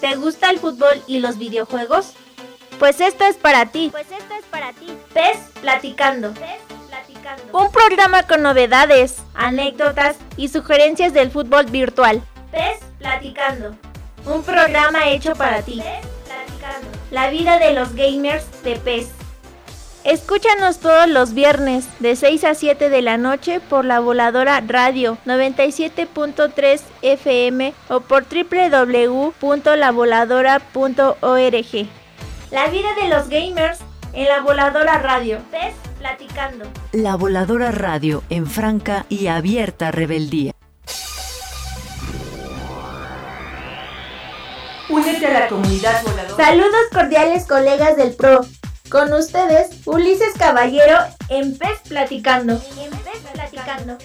¿Te gusta el fútbol y los videojuegos? Pues esto es para ti. Pues esto es para ti. PES Platicando. PES Platicando. Un programa con novedades, anécdotas y sugerencias del fútbol virtual. PES Platicando. Un programa hecho para ti. PES Platicando. La vida de los gamers de PES. Escúchanos todos los viernes de 6 a 7 de la noche por la voladora radio 97.3 FM o por www.lavoladora.org. La vida de los gamers en la voladora radio. PES platicando. La voladora radio en franca y abierta rebeldía. Únete a la comunidad voladora. Saludos cordiales colegas del PRO. Con ustedes, Ulises Caballero en Pez Platicando. En Pez Platicando.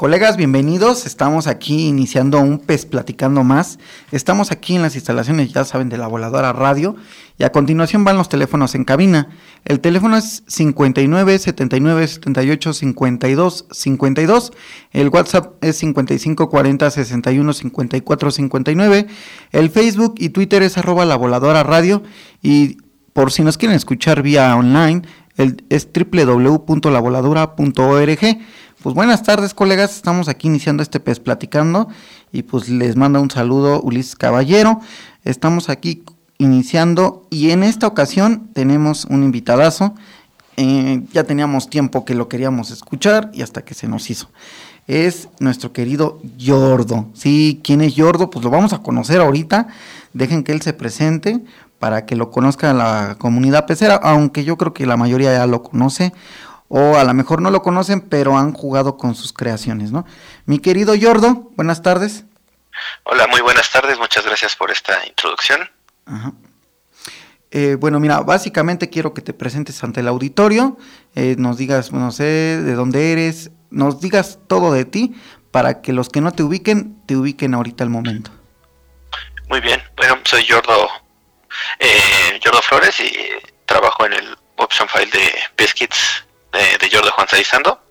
Colegas, bienvenidos. Estamos aquí iniciando un pez platicando más. Estamos aquí en las instalaciones, ya saben, de la voladora radio. Y a continuación van los teléfonos en cabina. El teléfono es 59 79 78 52 52. El WhatsApp es 55 40 61 54 59. El Facebook y Twitter es arroba la voladora radio. Y por si nos quieren escuchar vía online, el, es www.lavoladora.org. Pues buenas tardes, colegas. Estamos aquí iniciando este pez platicando y pues les manda un saludo Ulises Caballero. Estamos aquí iniciando y en esta ocasión tenemos un invitadazo. Eh, ya teníamos tiempo que lo queríamos escuchar y hasta que se nos hizo. Es nuestro querido Yordo. Sí, ¿quién es Yordo? Pues lo vamos a conocer ahorita. Dejen que él se presente para que lo conozca la comunidad pecera, aunque yo creo que la mayoría ya lo conoce o a lo mejor no lo conocen, pero han jugado con sus creaciones, ¿no? Mi querido Yordo, buenas tardes. Hola, muy buenas tardes, muchas gracias por esta introducción. Eh, bueno, mira, básicamente quiero que te presentes ante el auditorio, eh, nos digas, no sé, de dónde eres, nos digas todo de ti, para que los que no te ubiquen, te ubiquen ahorita al momento. Muy bien, bueno, soy Yordo, eh, Yordo Flores y trabajo en el option file de Biscuits de, de Jordi Juan Saizando.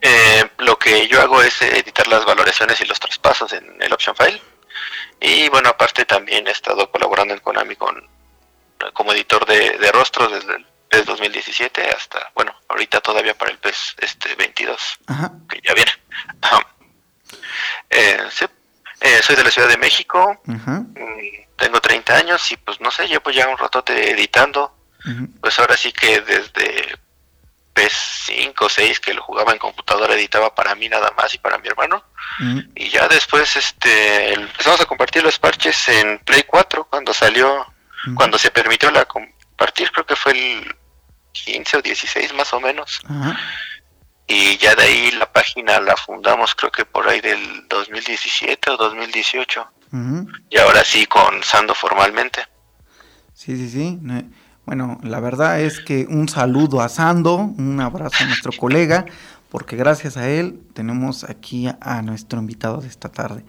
Eh, lo que yo hago es editar las valoraciones y los traspasos en el option file. Y bueno, aparte también he estado colaborando en Konami con, como editor de, rostros desde el PES 2017 hasta, bueno, ahorita todavía para el PES este 22, que ya viene. Eh, eh, soy de la Ciudad de México, mm, tengo 30 años y pues no sé, llevo ya un ratote editando. Pues ahora sí que desde PS5 o 6 que lo jugaba en computadora, editaba para mí nada más y para mi hermano. Y ya después este empezamos a compartir los parches en Play 4 cuando salió, cuando se permitió la compartir, creo que fue el 15 o 16 más o menos. Y ya de ahí la página la fundamos creo que por ahí del 2017 o 2018. Y ahora sí con Sando formalmente. Sí, sí, sí. Bueno, la verdad es que un saludo a Sando, un abrazo a nuestro colega, porque gracias a él tenemos aquí a, nuestro invitado de esta tarde.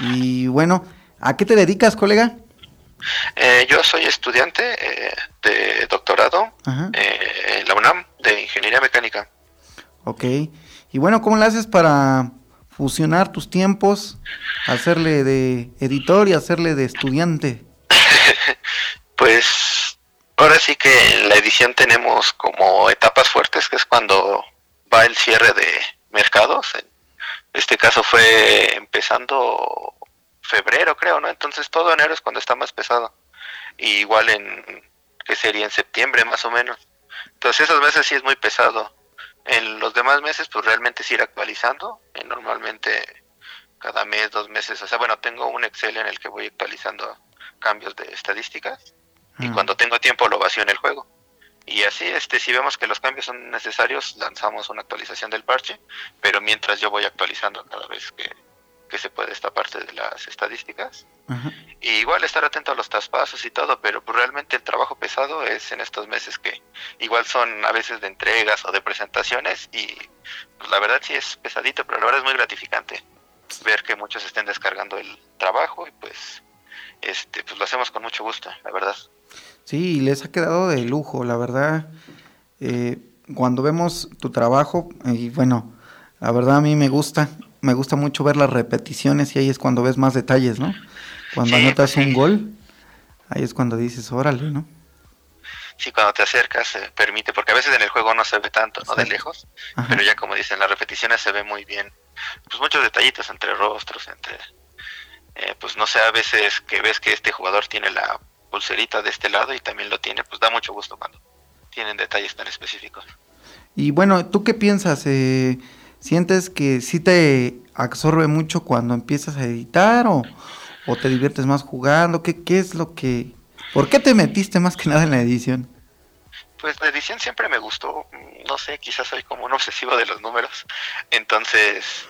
Y bueno, ¿a qué te dedicas, colega? Eh, yo soy estudiante eh, de doctorado eh, en la UNAM de Ingeniería Mecánica. Ok. Y bueno, ¿cómo lo haces para fusionar tus tiempos, hacerle de editor y hacerle de estudiante? pues Ahora sí que en la edición tenemos como etapas fuertes, que es cuando va el cierre de mercados. En este caso fue empezando febrero, creo, ¿no? Entonces todo enero es cuando está más pesado. Igual en, que sería en septiembre más o menos. Entonces esos meses sí es muy pesado. En los demás meses pues realmente es ir actualizando. Normalmente cada mes, dos meses, o sea, bueno, tengo un Excel en el que voy actualizando cambios de estadísticas y cuando tengo tiempo lo vacío en el juego. Y así, este, si vemos que los cambios son necesarios, lanzamos una actualización del parche, pero mientras yo voy actualizando cada vez que, se puede esta parte de las estadísticas. Y igual estar atento a los traspasos y todo, pero pues realmente el trabajo pesado es en estos meses que igual son a veces de entregas o de presentaciones y pues la verdad sí es pesadito, pero la verdad es muy gratificante ver que muchos estén descargando el trabajo y pues este, pues lo hacemos con mucho gusto, la verdad. Sí, les ha quedado de lujo, la verdad. Eh, cuando vemos tu trabajo, y bueno, la verdad a mí me gusta, me gusta mucho ver las repeticiones y ahí es cuando ves más detalles, ¿no? Cuando anotas pues un gol, ahí es cuando dices, órale, ¿no? Sí, cuando te acercas se permite, porque a veces en el juego no se ve tanto, ¿no? De lejos, pero ya como dicen, las repeticiones se ve muy bien. Pues muchos detallitos entre rostros, entre... Eh, pues no sé, a veces que ves que este jugador tiene la pulserita de este lado y también lo tiene, pues da mucho gusto cuando tienen detalles tan específicos. Y bueno, ¿tú qué piensas? Eh, ¿Sientes que sí te absorbe mucho cuando empiezas a editar o, o te diviertes más jugando? ¿Qué, ¿Qué es lo que... ¿Por qué te metiste más que nada en la edición? Pues la edición siempre me gustó, no sé, quizás soy como un obsesivo de los números, entonces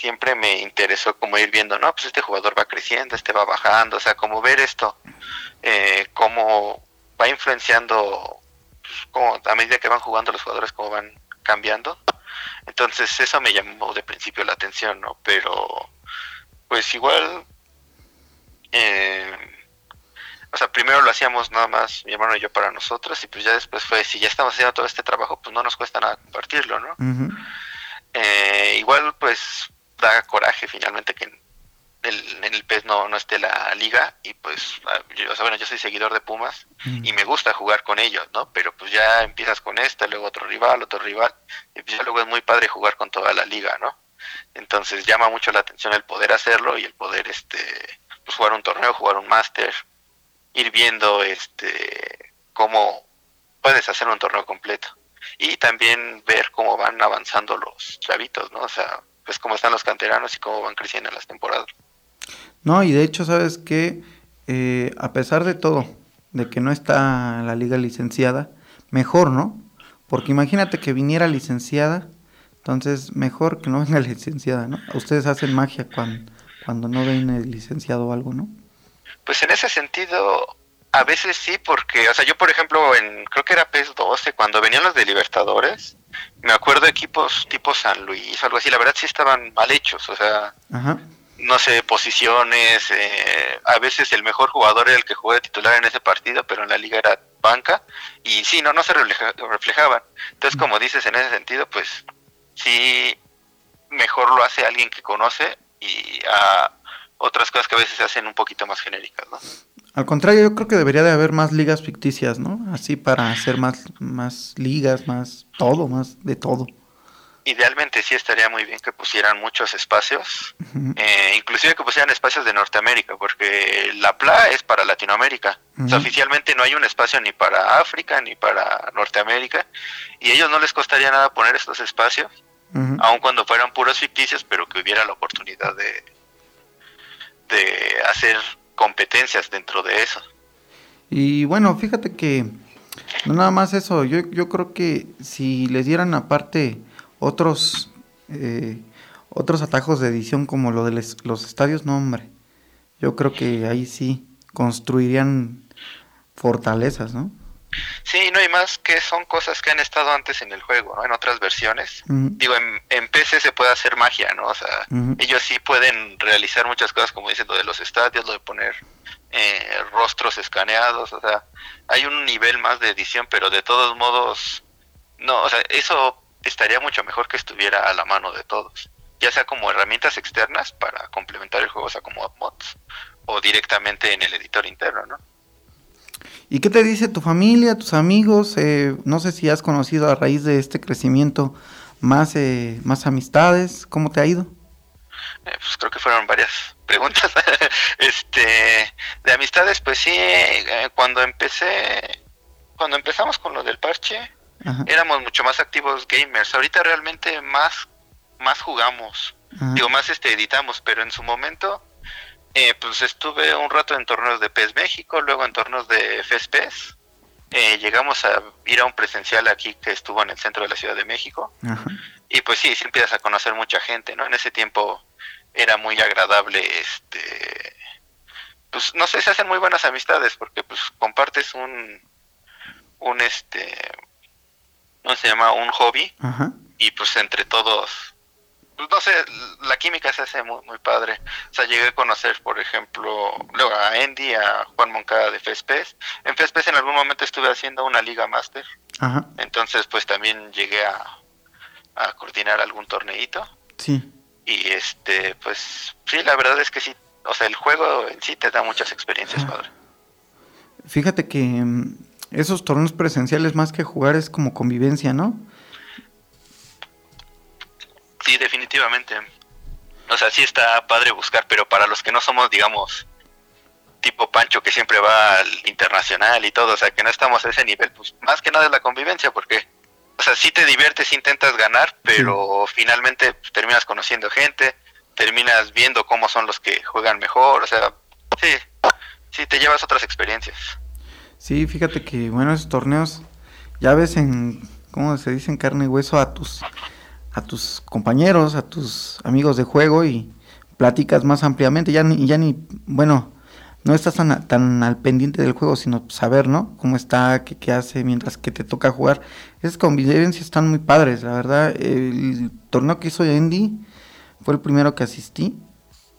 siempre me interesó como ir viendo, no, pues este jugador va creciendo, este va bajando, o sea, como ver esto, eh, cómo va influenciando, pues, como a medida que van jugando los jugadores, cómo van cambiando. Entonces eso me llamó de principio la atención, ¿no? Pero pues igual, eh, o sea, primero lo hacíamos nada más mi hermano y yo para nosotros y pues ya después fue, si ya estamos haciendo todo este trabajo, pues no nos cuesta nada compartirlo, ¿no? eh, igual pues da coraje finalmente que en el, en el PES no, no esté la liga y pues yo, o sea, bueno, yo soy seguidor de Pumas y me gusta jugar con ellos, ¿no? Pero pues ya empiezas con esta, luego otro rival, otro rival y pues ya luego es muy padre jugar con toda la liga, ¿no? Entonces llama mucho la atención el poder hacerlo y el poder este pues jugar un torneo, jugar un máster, ir viendo este cómo puedes hacer un torneo completo y también ver cómo van avanzando los chavitos, ¿no? O sea, pues cómo están los canteranos y cómo van creciendo en las temporadas. No, y de hecho, sabes que eh, a pesar de todo, de que no está la liga licenciada, mejor, ¿no? Porque imagínate que viniera licenciada, entonces mejor que no venga licenciada, ¿no? Ustedes hacen magia cuando, cuando no viene licenciado o algo, ¿no? Pues en ese sentido, a veces sí, porque, o sea, yo por ejemplo, en creo que era PES 12, cuando venían los de Libertadores, me acuerdo de equipos tipo San Luis, algo así, la verdad sí estaban mal hechos, o sea, no sé, posiciones, eh, a veces el mejor jugador era el que jugó de titular en ese partido, pero en la liga era banca, y sí, no, no se reflejaban. Entonces, como dices, en ese sentido, pues sí, mejor lo hace alguien que conoce y a otras cosas que a veces se hacen un poquito más genéricas, ¿no? Al contrario, yo creo que debería de haber más ligas ficticias, ¿no? Así para hacer más, más ligas, más todo, más de todo. Idealmente sí estaría muy bien que pusieran muchos espacios, eh, inclusive que pusieran espacios de Norteamérica, porque la PLA es para Latinoamérica. o sea, oficialmente no hay un espacio ni para África ni para Norteamérica, y a ellos no les costaría nada poner estos espacios, aun cuando fueran puros ficticios, pero que hubiera la oportunidad de, de hacer competencias dentro de eso. Y bueno, fíjate que no nada más eso, yo, yo creo que si les dieran aparte otros eh, otros atajos de edición como lo de los estadios, no hombre, yo creo que ahí sí construirían fortalezas, ¿no? Sí, no hay más que son cosas que han estado antes en el juego, ¿no? En otras versiones. Digo, en, en, PC se puede hacer magia, ¿no? O sea, ellos sí pueden realizar muchas cosas, como dicen, lo de los estadios, lo de poner eh, rostros escaneados, o sea, hay un nivel más de edición, pero de todos modos, no, o sea, eso estaría mucho mejor que estuviera a la mano de todos, ya sea como herramientas externas para complementar el juego, o sea, como mods, o directamente en el editor interno, ¿no? ¿Y qué te dice tu familia, tus amigos? Eh, no sé si has conocido a raíz de este crecimiento más, eh, más amistades. ¿Cómo te ha ido? Eh, pues creo que fueron varias preguntas. este, de amistades, pues sí, cuando empecé, cuando empezamos con lo del parche, éramos mucho más activos gamers. Ahorita realmente más, más jugamos, digo, más este editamos, pero en su momento eh, pues estuve un rato en torneos de PES México, luego en torneos de FESPES. Eh, llegamos a ir a un presencial aquí que estuvo en el centro de la Ciudad de México. Y pues sí, sí empiezas a conocer mucha gente, ¿no? En ese tiempo era muy agradable, este... Pues no sé, se hacen muy buenas amistades porque pues compartes un... Un este... ¿Cómo se llama? Un hobby. Y pues entre todos pues no sé, la química se hace muy, muy padre. O sea, llegué a conocer, por ejemplo, luego a Andy, a Juan Moncada de Fespes. En Fespes en algún momento estuve haciendo una liga máster. Entonces, pues también llegué a, a coordinar algún torneito. Sí. Y este, pues sí, la verdad es que sí, o sea, el juego en sí te da muchas experiencias, padre. Fíjate que mm, esos torneos presenciales más que jugar es como convivencia, ¿no? Sí, definitivamente. O sea, sí está padre buscar, pero para los que no somos, digamos, tipo Pancho que siempre va al internacional y todo, o sea, que no estamos a ese nivel, pues más que nada es la convivencia, porque, o sea, sí te diviertes, intentas ganar, pero finalmente pues, terminas conociendo gente, terminas viendo cómo son los que juegan mejor, o sea, sí, sí, te llevas otras experiencias. Sí, fíjate que, bueno, esos torneos, ya ves en, ¿cómo se dice? En carne y hueso a tus a tus compañeros, a tus amigos de juego y platicas más ampliamente. Ya ni, ya ni bueno, no estás tan, tan al pendiente del juego, sino saber, ¿no? Cómo está, qué, qué hace mientras que te toca jugar. Esas convivencias están muy padres, la verdad. El torneo que hizo Andy fue el primero que asistí.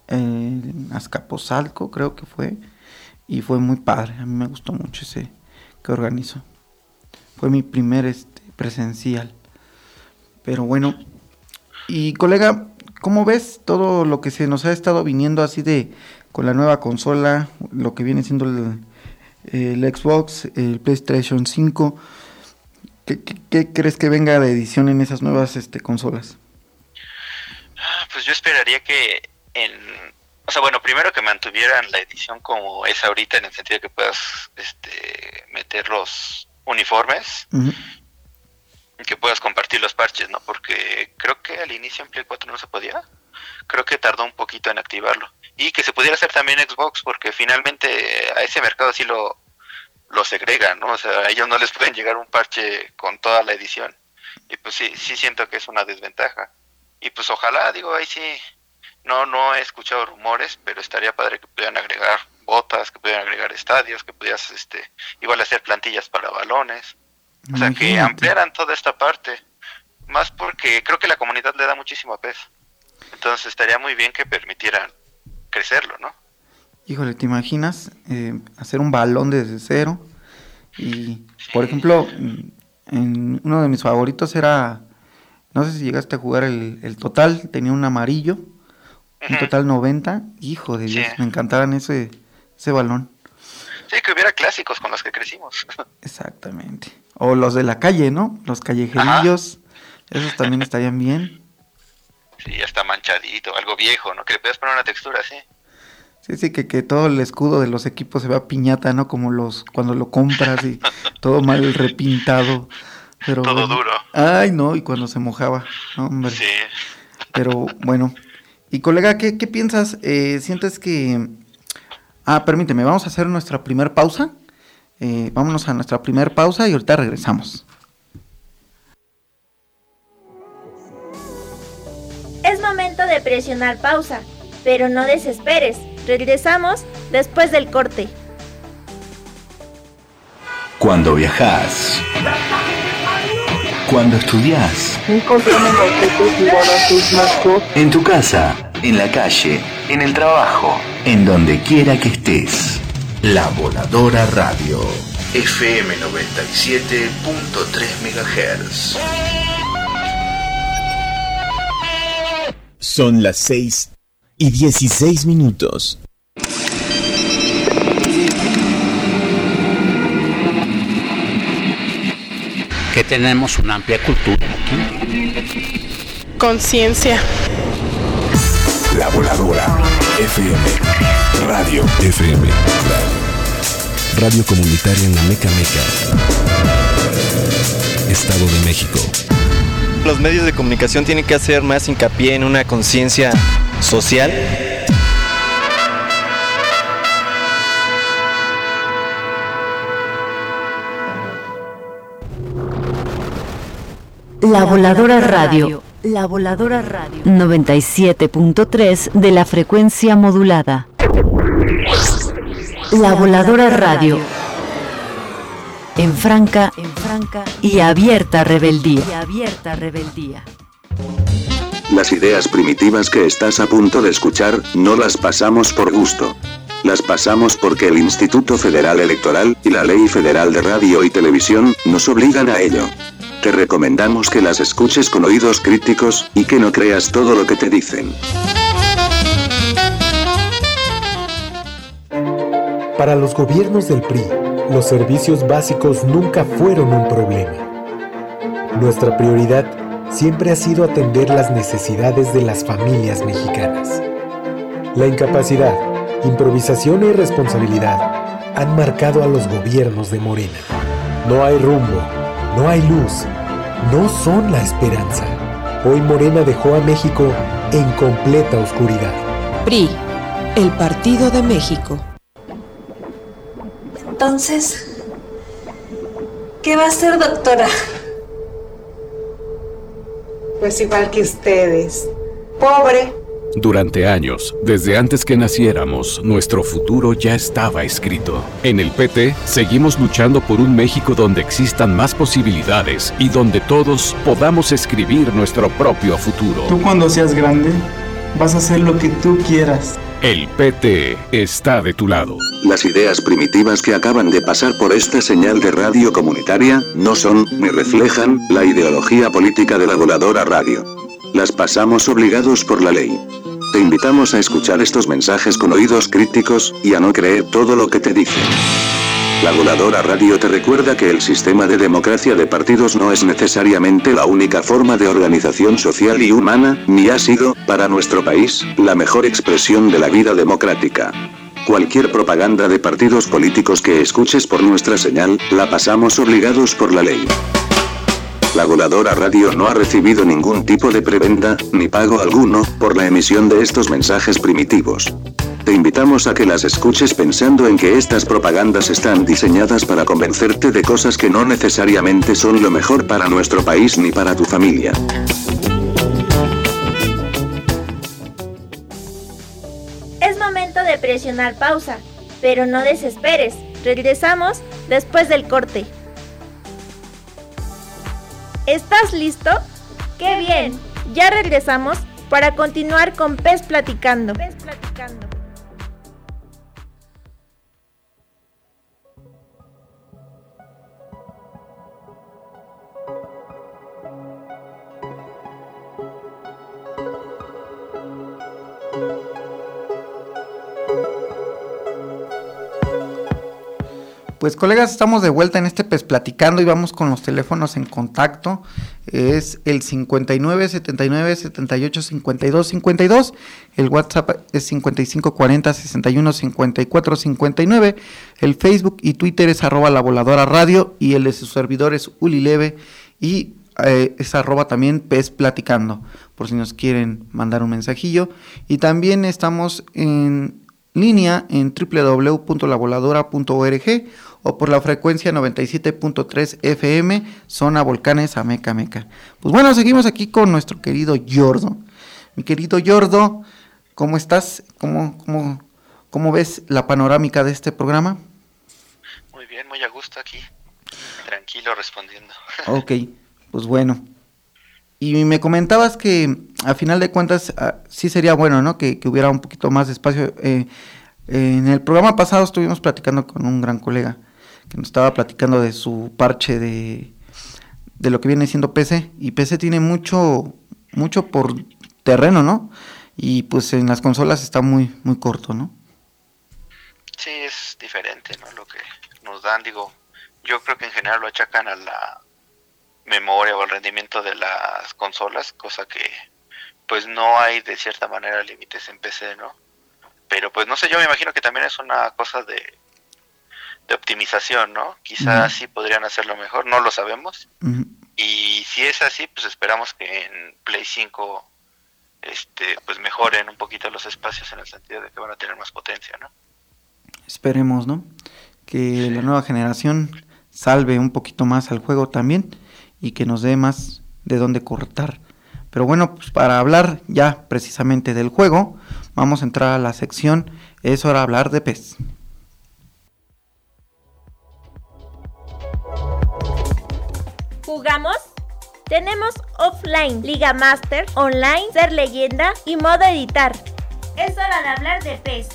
En Azcapotzalco creo que fue. Y fue muy padre. A mí me gustó mucho ese que organizó. Fue mi primer este, presencial. Pero bueno, y colega, ¿cómo ves todo lo que se nos ha estado viniendo así de con la nueva consola, lo que viene siendo el, Xbox, el PlayStation 5? ¿Qué, crees que venga de edición en esas nuevas este, consolas? Ah, pues yo esperaría que en... O sea, bueno, primero que mantuvieran la edición como es ahorita, en el sentido de que puedas este, meter los uniformes que puedas compartir los parches, ¿no? Porque creo que al inicio en Play 4 no se podía. Creo que tardó un poquito en activarlo. Y que se pudiera hacer también Xbox, porque finalmente a ese mercado sí lo, lo segregan, ¿no? O sea, a ellos no les pueden llegar un parche con toda la edición. Y pues sí, sí siento que es una desventaja. Y pues ojalá, digo, ahí sí, no, no he escuchado rumores, pero estaría padre que pudieran agregar botas, que pudieran agregar estadios, que pudieras, este, igual hacer plantillas para balones. O sea, que ampliaran toda esta parte. Más porque creo que la comunidad le da muchísimo peso. Entonces estaría muy bien que permitieran crecerlo, ¿no? Híjole, ¿te imaginas eh, hacer un balón desde cero? Y, por ejemplo, en uno de mis favoritos era, no sé si llegaste a jugar el, total, tenía un amarillo, un total 90. Hijo de Dios, me encantaban ese, ese balón. Sí, que hubiera clásicos con los que crecimos. Exactamente. O los de la calle, ¿no? Los callejerillos. Esos también estarían bien. Sí, ya está manchadito, algo viejo, ¿no? Que le puedas poner una textura así. Sí, sí, que, que todo el escudo de los equipos se vea piñata, ¿no? Como los cuando lo compras y todo mal repintado. Pero, todo duro. Ay, no, y cuando se mojaba, hombre. Sí. Pero bueno. Y colega, ¿qué, qué piensas? Eh, ¿Sientes que Ah, permíteme, vamos a hacer nuestra primera pausa. Eh, vámonos a nuestra primera pausa y ahorita regresamos. Es momento de presionar pausa, pero no desesperes. Regresamos después del corte. Cuando viajas. Cuando estudias. En tu casa, en la calle, en el trabajo en donde quiera que estés. La Voladora Radio, FM 97.3 MHz. Son las 6 y 16 minutos. Que tenemos una amplia cultura aquí. Conciencia. La Voladora FM. Radio FM. Radio comunitaria en la Meca Meca. Estado de México. Los medios de comunicación tienen que hacer más hincapié en una conciencia social. La Voladora Radio la Voladora Radio 97.3 de la frecuencia modulada. La Voladora Radio. En franca, en franca y abierta rebeldía. Y abierta rebeldía. Las ideas primitivas que estás a punto de escuchar, no las pasamos por gusto. Las pasamos porque el Instituto Federal Electoral y la Ley Federal de Radio y Televisión nos obligan a ello. Te recomendamos que las escuches con oídos críticos y que no creas todo lo que te dicen. Para los gobiernos del PRI, los servicios básicos nunca fueron un problema. Nuestra prioridad siempre ha sido atender las necesidades de las familias mexicanas. La incapacidad, improvisación e irresponsabilidad han marcado a los gobiernos de Morena. No hay rumbo, no hay luz, no son la esperanza. Hoy Morena dejó a México en completa oscuridad. PRI, el Partido de México. Entonces, ¿qué va a hacer, doctora? Pues igual que ustedes. Pobre. Durante años, desde antes que naciéramos, nuestro futuro ya estaba escrito. En el PT, seguimos luchando por un México donde existan más posibilidades y donde todos podamos escribir nuestro propio futuro. Tú cuando seas grande, vas a hacer lo que tú quieras. El PT está de tu lado. Las ideas primitivas que acaban de pasar por esta señal de radio comunitaria no son ni reflejan la ideología política de la voladora radio. Las pasamos obligados por la ley. Te invitamos a escuchar estos mensajes con oídos críticos y a no creer todo lo que te dicen. La voladora radio te recuerda que el sistema de democracia de partidos no es necesariamente la única forma de organización social y humana, ni ha sido, para nuestro país, la mejor expresión de la vida democrática. Cualquier propaganda de partidos políticos que escuches por nuestra señal, la pasamos obligados por la ley. La voladora radio no ha recibido ningún tipo de prebenda, ni pago alguno, por la emisión de estos mensajes primitivos. Te invitamos a que las escuches pensando en que estas propagandas están diseñadas para convencerte de cosas que no necesariamente son lo mejor para nuestro país ni para tu familia. Es momento de presionar pausa, pero no desesperes. Regresamos después del corte. ¿Estás listo? ¡Qué bien! Ya regresamos para continuar con Pez Platicando. Pez Platicando. Pues colegas, estamos de vuelta en este PES platicando y vamos con los teléfonos en contacto. Es el 59 79 78 52 52. El WhatsApp es 55 40 61 54 59. El Facebook y Twitter es arroba la voladora radio y el de su servidor es Ulileve y eh, es arroba también PES platicando por si nos quieren mandar un mensajillo. Y también estamos en línea en www.lavoladora.org o por la frecuencia 97.3 FM, zona Volcanes Ameca Meca. Pues bueno, seguimos aquí con nuestro querido Yordo. Mi querido Yordo, ¿cómo estás? ¿Cómo, cómo, cómo ves la panorámica de este programa? Muy bien, muy a gusto aquí, tranquilo respondiendo. Ok, pues bueno. Y me comentabas que a final de cuentas ah, sí sería bueno, ¿no? Que, que, hubiera un poquito más de espacio. Eh, en el programa pasado estuvimos platicando con un gran colega que nos estaba platicando de su parche de, de lo que viene siendo PC. Y PC tiene mucho, mucho por terreno, ¿no? Y pues en las consolas está muy, muy corto, ¿no? Sí, es diferente, ¿no? Lo que nos dan, digo, yo creo que en general lo achacan a la memoria o al rendimiento de las consolas, cosa que pues no hay de cierta manera límites en PC, ¿no? Pero pues no sé, yo me imagino que también es una cosa de de optimización, ¿no? Quizás sí podrían hacerlo mejor, no lo sabemos. Y si es así, pues esperamos que en Play 5 este, pues mejoren un poquito los espacios en el sentido de que van a tener más potencia, ¿no? Esperemos, ¿no? Que la nueva generación salve un poquito más al juego también y que nos dé más de dónde cortar. Pero bueno, pues para hablar ya precisamente del juego, vamos a entrar a la sección Es hora de hablar de PES. ¿Jugamos? Tenemos offline, Liga Master, online, ser leyenda y modo editar. Es hora de hablar de PES.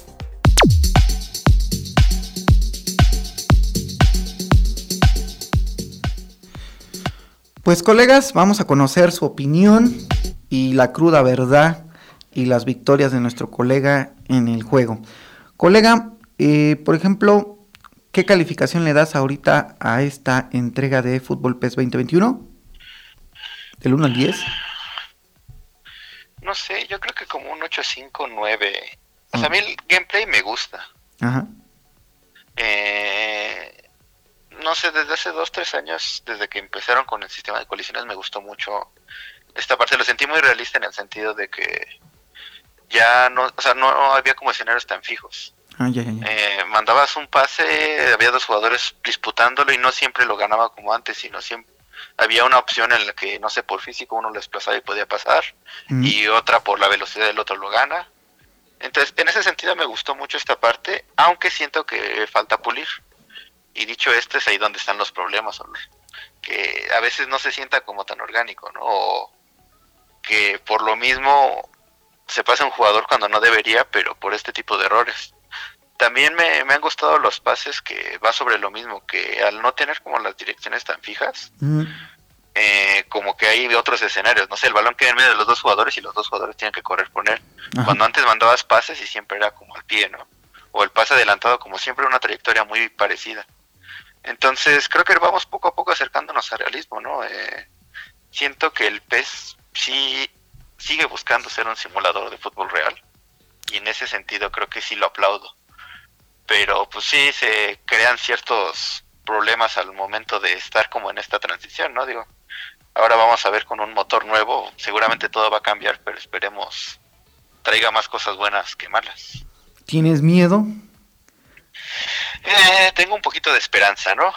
Pues colegas, vamos a conocer su opinión y la cruda verdad y las victorias de nuestro colega en el juego. Colega, eh, por ejemplo, ¿qué calificación le das ahorita a esta entrega de Fútbol PES 2021? ¿Del 1 al 10? No sé, yo creo que como un 8, 5, 9. O sea, a mí el gameplay me gusta. Ajá. Eh, no sé, desde hace 2, 3 años, desde que empezaron con el sistema de colisiones, me gustó mucho esta parte. Lo sentí muy realista en el sentido de que ya no, o sea, no había como escenarios tan fijos. Ah, ya, ya, ya. Eh, mandabas un pase, había dos jugadores disputándolo y no siempre lo ganaba como antes, sino siempre había una opción en la que, no sé, por físico uno lo desplazaba y podía pasar, Mm. y otra por la velocidad del otro lo gana. Entonces, en ese sentido me gustó mucho esta parte, aunque siento que falta pulir. Y dicho esto, es ahí donde están los problemas, los- que a veces no se sienta como tan orgánico, ¿no? O que por lo mismo se pasa un jugador cuando no debería, pero por este tipo de errores. También me, me han gustado los pases que va sobre lo mismo, que al no tener como las direcciones tan fijas, Mm, eh, como que hay otros escenarios, no sé, el balón queda en medio de los dos jugadores y los dos jugadores tienen que correr por él. Ajá. Cuando antes mandabas pases y siempre era como al pie, ¿no? O el pase adelantado como siempre una trayectoria muy parecida. Entonces creo que vamos poco a poco acercándonos al realismo, ¿no? Eh, siento que el PES sí sigue buscando ser un simulador de fútbol real y en ese sentido creo que sí lo aplaudo. Pero pues sí se crean ciertos problemas al momento de estar como en esta transición, ¿no? Digo, ahora vamos a ver con un motor nuevo, seguramente todo va a cambiar, pero esperemos traiga más cosas buenas que malas. ¿Tienes miedo? Eh, tengo un poquito de esperanza, ¿no?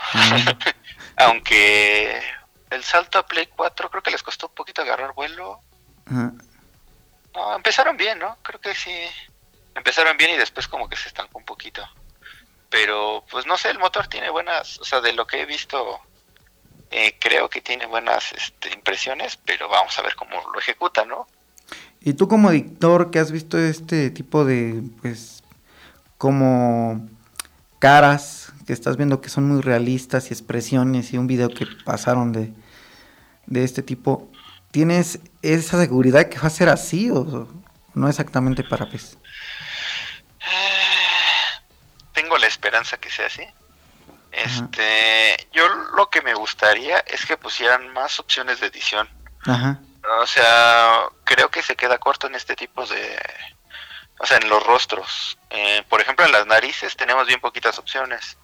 Aunque el salto a Play 4 creo que les costó un poquito agarrar vuelo. Ajá. No, empezaron bien, ¿no? Creo que sí. Empezaron bien y después como que se estancó un poquito. Pero, pues no sé, el motor tiene buenas, o sea, de lo que he visto, eh, creo que tiene buenas este, impresiones, pero vamos a ver cómo lo ejecuta, ¿no? Y tú como editor que has visto este tipo de, pues, como caras que estás viendo que son muy realistas y expresiones y un video que pasaron de, de este tipo, ¿tienes esa seguridad que va a ser así o no exactamente para PES? Tengo la esperanza que sea así. Este, yo lo que me gustaría es que pusieran más opciones de edición. Ajá. O sea, creo que se queda corto en este tipo de... O sea, en los rostros. Eh, por ejemplo, en las narices tenemos bien poquitas opciones.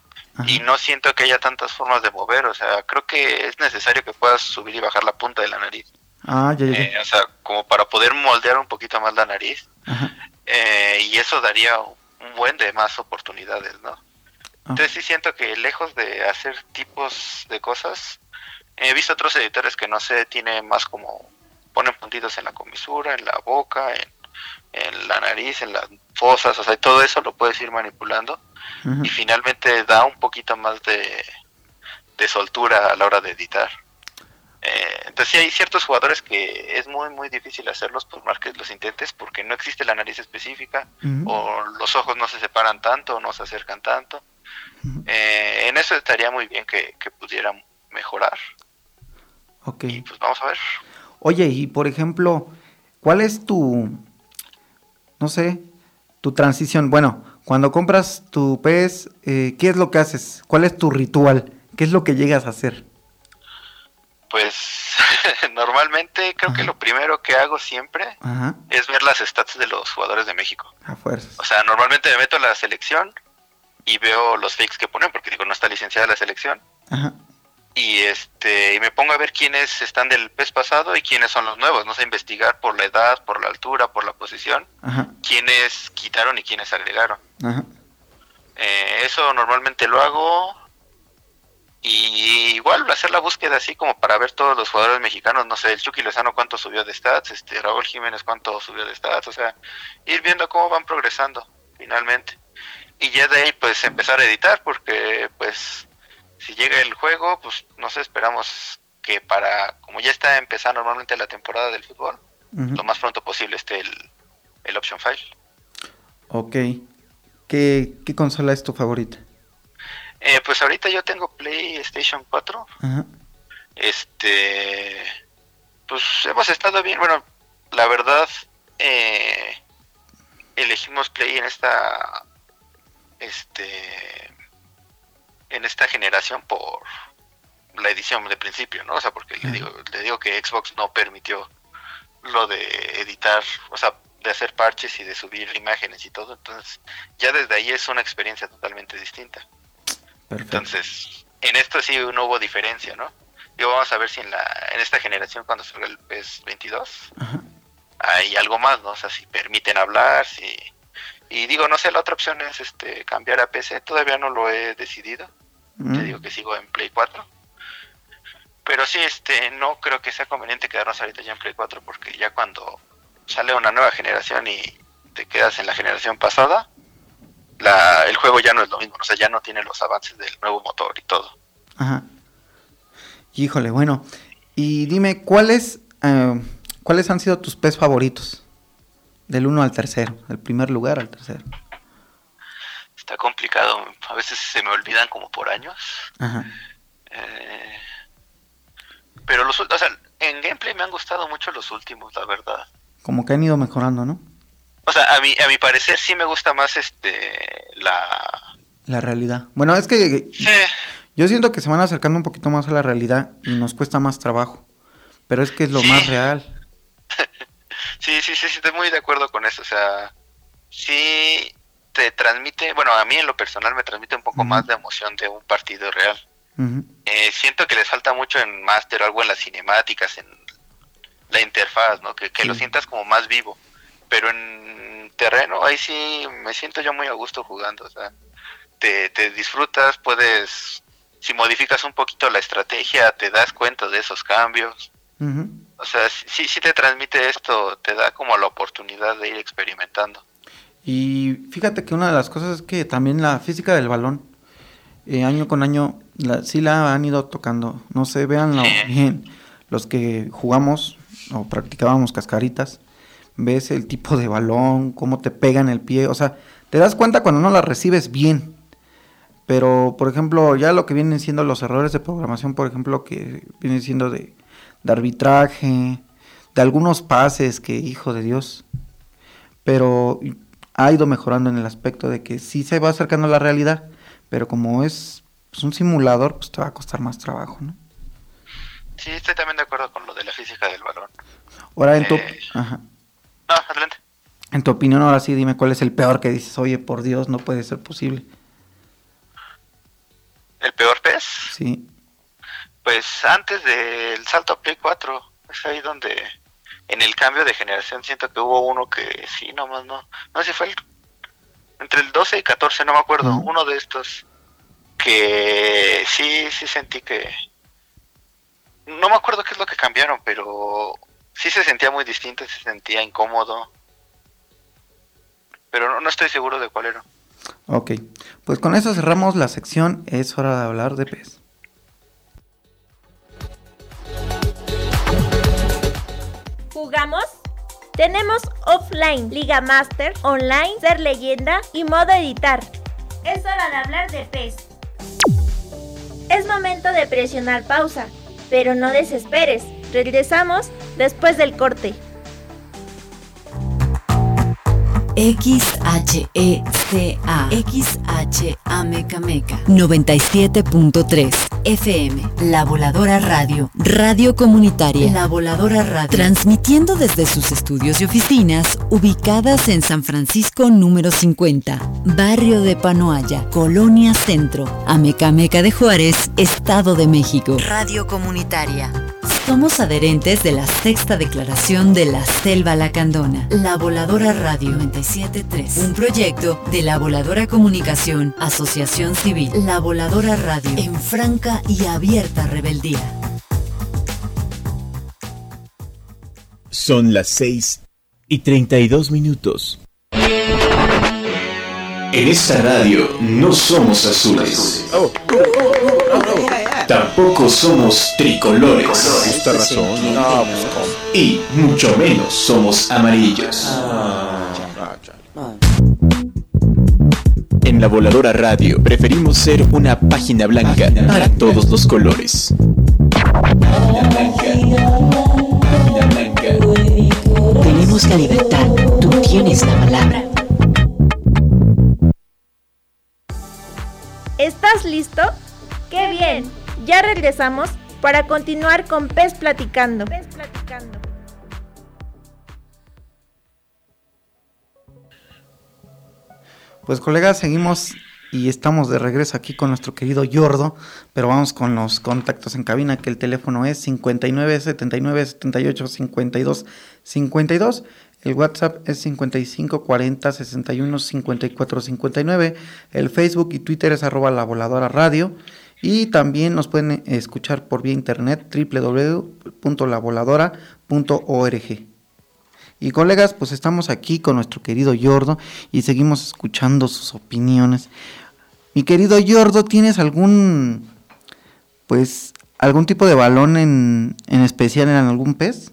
Y no siento que haya tantas formas de mover. O sea, creo que es necesario que puedas subir y bajar la punta de la nariz. Ah, ya, ya, ya. Eh, o sea, como para poder moldear un poquito más la nariz. Eh, y eso daría un buen de más oportunidades, ¿no? Entonces sí siento que lejos de hacer tipos de cosas, he visto otros editores que no sé, tiene más como ponen puntitos en la comisura, en la boca, en, en la nariz, en las fosas, o sea, todo eso lo puedes ir manipulando. Y finalmente da un poquito más de, de soltura a la hora de editar. Eh, entonces sí hay ciertos jugadores que es muy muy difícil hacerlos por más que los intentes porque no existe la nariz específica o los ojos no se separan tanto o no se acercan tanto. Eh, en eso estaría muy bien que, que pudieran mejorar. Ok. Pues vamos a ver. Oye, y por ejemplo, ¿cuál es tu, no sé, tu transición? Bueno, cuando compras tu pez, eh, ¿qué es lo que haces? ¿Cuál es tu ritual? ¿Qué es lo que llegas a hacer? Pues normalmente creo que lo primero que hago siempre Ajá, es ver las stats de los jugadores de México. a fuerzas. O sea, normalmente me meto a la selección y veo los fakes que ponen porque digo no está licenciada la selección Ajá, y este y me pongo a ver quiénes están del pez pasado y quiénes son los nuevos, no sé investigar por la edad, por la altura, por la posición, ajá, quiénes quitaron y quiénes agregaron. ajá. Eh, eso normalmente lo hago y igual hacer la búsqueda así como para ver todos los jugadores mexicanos, no sé, el Chucky Lozano cuánto subió de stats, este Raúl Jiménez cuánto subió de stats, o sea, ir viendo cómo van progresando finalmente. Y ya de ahí pues empezar a editar porque pues si llega el juego, pues no sé, esperamos que para, como ya está empezando normalmente la temporada del fútbol, lo más pronto posible esté el, el Option File. Ok. ¿Qué, ¿Qué consola es tu favorita? Eh, pues ahorita yo tengo PlayStation 4. Este, pues hemos estado bien. Bueno, la verdad, eh, elegimos Play en esta, este, en esta generación por la edición de principio, ¿no? O sea, porque le digo, le digo que Xbox no permitió lo de editar, o sea, de hacer parches y de subir imágenes y todo. Entonces, ya desde ahí es una experiencia totalmente distinta. Entonces, en esto sí no hubo diferencia, ¿no? Y vamos a ver si en, la, en esta generación, cuando salga el PES 22, hay algo más, ¿no? O sea, si permiten hablar, si... Y digo, no sé, la otra opción es este cambiar a PC, todavía no lo he decidido. Te digo que sigo en Play 4. Pero sí, este, no creo que sea conveniente quedarnos ahorita ya en Play 4 porque ya cuando sale una nueva generación y te quedas en la generación pasada, la, el juego ya no es lo mismo, o sea, ya no tiene los avances del nuevo motor y todo. Ajá. Híjole, bueno. Y dime, ¿cuáles, eh, ¿cuáles han sido tus pez favoritos? Del 1 al tercero, del primer lugar al tercero. Está complicado, a veces se me olvidan como por años. Ajá. Eh, pero los, o sea, en gameplay me han gustado mucho los últimos, la verdad. Como que han ido mejorando, ¿no? O sea, a mi, a mi parecer sí me gusta más este la... La realidad. Bueno, es que yo siento que se van acercando un poquito más a la realidad y nos cuesta más trabajo. Pero es que es lo más real. sí, sí, sí, sí, estoy muy de acuerdo con eso. O sea, sí te transmite, bueno, a mí en lo personal me transmite un poco más de emoción de un partido real. eh, siento que les falta mucho en Master, algo en las cinemáticas, en la interfaz, ¿no? Que, que lo sientas como más vivo. Pero en terreno, ahí sí me siento yo muy a gusto jugando. O sea, te, te disfrutas, puedes, si modificas un poquito la estrategia, te das cuenta de esos cambios. O sea, sí, sí te transmite esto, te da como la oportunidad de ir experimentando. Y fíjate que una de las cosas es que también la física del balón, eh, año con año, la, sí la han ido tocando. No sé, véanlo bien. Los que jugamos o practicábamos cascaritas, ves el tipo de balón, cómo te pega en el pie, o sea, te das cuenta cuando no la recibes bien. Pero, por ejemplo, ya lo que vienen siendo los errores de programación, por ejemplo, que vienen siendo de, de arbitraje, de algunos pases que, hijo de Dios, pero ha ido mejorando en el aspecto de que sí se va acercando a la realidad, pero como es pues, un simulador, pues te va a costar más trabajo, ¿no? Sí, estoy también de acuerdo con lo de la física del balón. Ahora, en tu, Eh, ajá. No, adelante. en tu opinión, ahora sí, dime cuál es el peor que dices, oye, por Dios, no puede ser posible. ¿El peor pez? Sí. Pues antes del salto a Play 4, es ahí donde en el cambio de generación siento que hubo uno que sí, nomás no. No sé si fue el, entre el 12 y 14, no me acuerdo, uno de estos que sí, sí sentí que... No me acuerdo qué es lo que cambiaron, pero sí se sentía muy distinto, se sentía incómodo. Pero no, no estoy seguro de cuál era. Ok, pues con eso cerramos la sección, es hora de hablar de pez. ¿Jugamos? Tenemos offline, Liga Master, online, ser leyenda y modo editar. Es hora de hablar de PES. Es momento de presionar pausa, pero no desesperes. Regresamos después del corte. XHECA XHA Meca Meca 97.3 FM La Voladora Radio. Radio Comunitaria. La Voladora Radio. Transmitiendo desde sus estudios y oficinas ubicadas en San Francisco número 50 Barrio de Panoaya Colonia Centro Amecameca de Juárez Estado de México. Radio Comunitaria somos adherentes de la sexta declaración de la Selva Lacandona. La Voladora Radio 973. Un proyecto de la Voladora Comunicación, Asociación Civil. La Voladora Radio. En franca y abierta rebeldía. Son las 6 y 32 minutos. En esta radio no somos azules. Tampoco somos tricolores. Justa razón. No, pues, Y mucho menos somos amarillos. En la voladora radio preferimos ser una página blanca para todos los colores. Página blanca. Página blanca. Tenemos la libertad, tú tienes la palabra. ¿Estás listo? ¡Qué bien! Ya regresamos para continuar con Pez Platicando. Pez Platicando. Pues colegas, seguimos y estamos de regreso aquí con nuestro querido Yordo, pero vamos con los contactos en cabina, que el teléfono es 59 79 78 52 52, el WhatsApp es 55 40 61 54 59, el Facebook y Twitter es arroba la voladora radio y también nos pueden escuchar por vía internet www.lavoladora.org. Y colegas, pues estamos aquí con nuestro querido Yordo y seguimos escuchando sus opiniones. Mi querido Yordo, ¿tienes algún, pues, algún tipo de balón en, en especial en algún pez?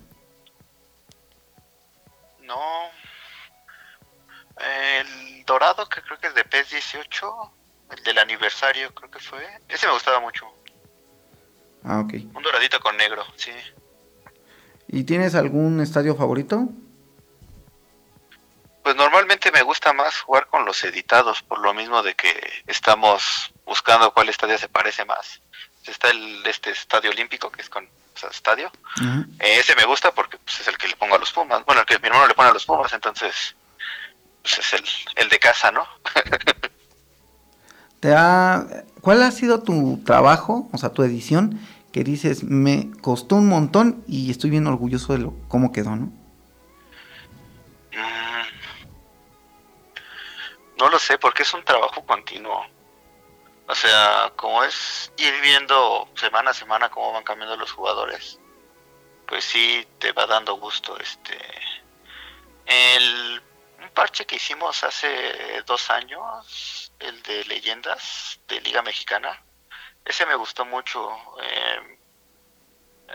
No. El dorado, que creo que es de pez 18, el del aniversario, creo que fue. Ese me gustaba mucho. Ah, ok. Un doradito con negro, sí. ¿Y tienes algún estadio favorito? Pues normalmente me gusta más jugar con los editados, por lo mismo de que estamos buscando cuál estadio se parece más. Está el este estadio olímpico, que es con o sea, estadio. Eh, ese me gusta porque pues, es el que le pongo a los Pumas. Bueno, el que mi hermano le pone a los Pumas, entonces pues, es el, el de casa, ¿no? ¿Te ha, ¿Cuál ha sido tu trabajo, o sea, tu edición, que dices, me costó un montón y estoy bien orgulloso de lo, cómo quedó, ¿no? No lo sé, porque es un trabajo continuo. O sea, como es ir viendo semana a semana cómo van cambiando los jugadores, pues sí te va dando gusto. Este, el un parche que hicimos hace dos años, el de leyendas de Liga Mexicana, ese me gustó mucho. Eh,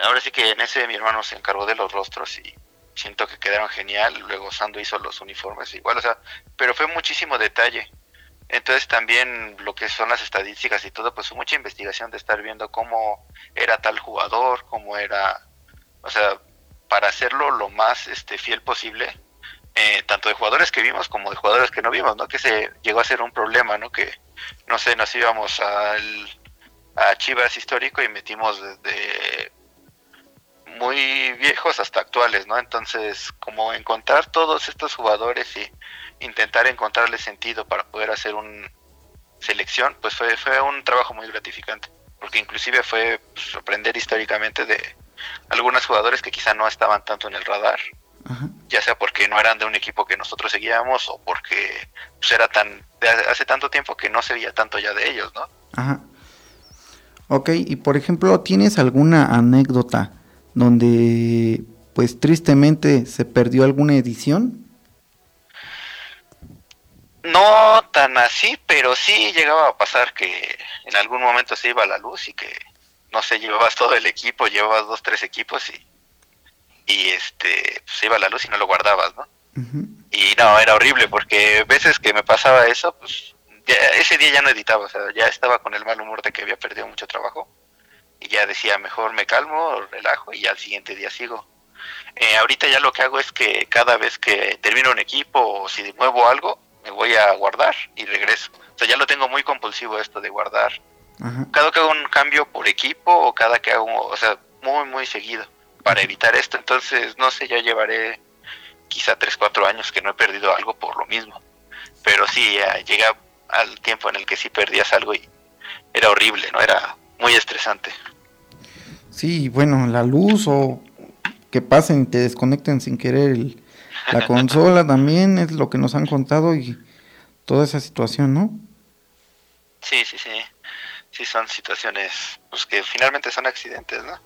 ahora sí que en ese mi hermano se encargó de los rostros y siento que quedaron genial. Luego Sando hizo los uniformes igual, o sea, pero fue muchísimo detalle. Entonces también lo que son las estadísticas y todo, pues mucha investigación de estar viendo cómo era tal jugador, cómo era, o sea, para hacerlo lo más este fiel posible, eh, tanto de jugadores que vimos como de jugadores que no vimos, ¿no? Que se llegó a ser un problema, ¿no? Que, no sé, nos íbamos al, a Chivas histórico y metimos desde muy viejos hasta actuales, ¿no? Entonces, como encontrar todos estos jugadores y intentar encontrarle sentido para poder hacer una selección, pues fue, fue un trabajo muy gratificante, porque inclusive fue pues, sorprender históricamente de algunos jugadores que quizá no estaban tanto en el radar, ya sea porque no eran de un equipo que nosotros seguíamos o porque pues, era tan de hace tanto tiempo que no se veía tanto ya de ellos, ¿no? Ajá. Ok, y por ejemplo, ¿tienes alguna anécdota donde pues tristemente se perdió alguna edición? No tan así, pero sí llegaba a pasar que en algún momento se iba la luz y que, no sé, llevabas todo el equipo, llevabas dos, tres equipos y, y este, se iba la luz y no lo guardabas, ¿no? Y no, era horrible porque veces que me pasaba eso, pues ya, ese día ya no editaba, o sea, ya estaba con el mal humor de que había perdido mucho trabajo y ya decía, mejor me calmo, relajo y ya al siguiente día sigo. Eh, ahorita ya lo que hago es que cada vez que termino un equipo o si muevo algo, me voy a guardar y regreso. O sea, ya lo tengo muy compulsivo esto de guardar. Cada que hago un cambio por equipo o cada que hago, o sea, muy, muy seguido para evitar esto. Entonces, no sé, ya llevaré quizá 3, 4 años que no he perdido algo por lo mismo. Pero sí, ya llega al tiempo en el que sí perdías algo y era horrible, ¿no? Era muy estresante. Sí, bueno, la luz o que pasen y te desconecten sin querer el, la consola también es lo que nos han contado y toda esa situación, ¿no? Sí, sí, sí. Sí, son situaciones pues que finalmente son accidentes, ¿no?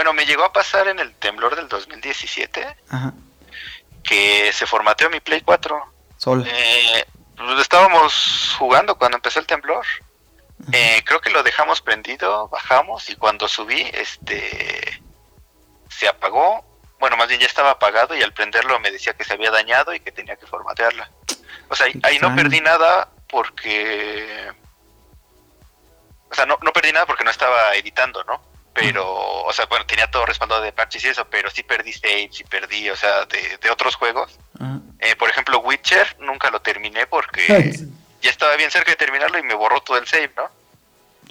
Bueno, me llegó a pasar en el temblor del 2017 Ajá. que se formateó mi Play 4. Sol. Eh, pues estábamos jugando cuando empezó el temblor Eh, creo que lo dejamos prendido, bajamos y cuando subí, este, se apagó. Bueno, más bien ya estaba apagado y al prenderlo me decía que se había dañado y que tenía que formatearla. O sea, ahí no perdí nada porque... O sea, no, no perdí nada porque no estaba editando, ¿no? Pero, o sea, bueno, tenía todo respaldado de parches y eso, pero sí perdí save, sí perdí, o sea, de, de otros juegos. Eh, por ejemplo, Witcher nunca lo terminé porque ya estaba bien cerca de terminarlo y me borró todo el save, ¿no?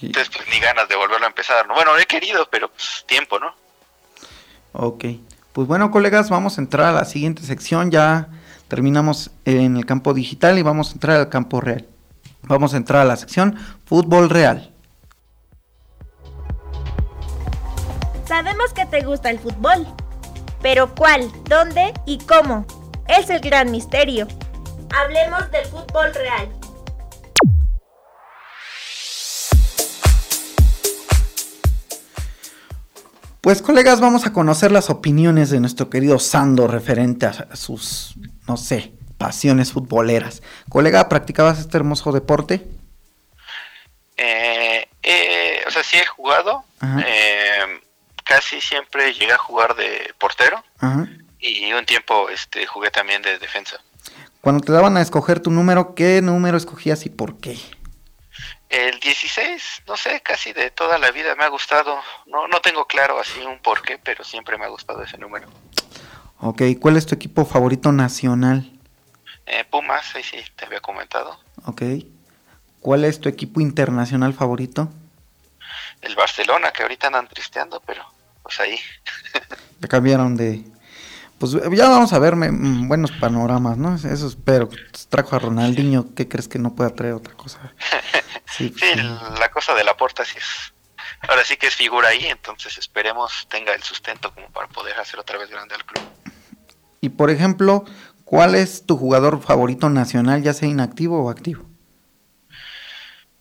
Entonces, pues ni ganas de volverlo a empezar, ¿no? Bueno, he querido, pero pues, tiempo, ¿no? Ok. Pues bueno, colegas, vamos a entrar a la siguiente sección. Ya terminamos en el campo digital y vamos a entrar al campo real. Vamos a entrar a la sección fútbol real. Sabemos que te gusta el fútbol, pero ¿cuál, dónde y cómo? Es el gran misterio. Hablemos del fútbol real. Pues colegas, vamos a conocer las opiniones de nuestro querido Sando referente a sus, no sé, pasiones futboleras. Colega, ¿practicabas este hermoso deporte? Eh, eh, o sea, sí he jugado. Eh, casi siempre llegué a jugar de portero. Y un tiempo este, jugué también de defensa. Cuando te daban a escoger tu número, ¿qué número escogías y por qué? El 16, no sé, casi de toda la vida me ha gustado. No, no tengo claro así un por qué, pero siempre me ha gustado ese número. Ok, ¿cuál es tu equipo favorito nacional? Eh, Pumas, ahí sí, te había comentado. Ok. ¿Cuál es tu equipo internacional favorito? El Barcelona, que ahorita andan tristeando, pero pues ahí. Cambiaron de... Pues ya vamos a ver mm, buenos panoramas, ¿no? Eso espero. Trajo a Ronaldinho, ¿qué crees que no pueda traer otra cosa? Sí, la cosa de la puerta sí es. Ahora sí que es figura ahí, entonces esperemos tenga el sustento como para poder hacer otra vez grande al club. Y por ejemplo, ¿cuál es tu jugador favorito nacional, ya sea inactivo o activo?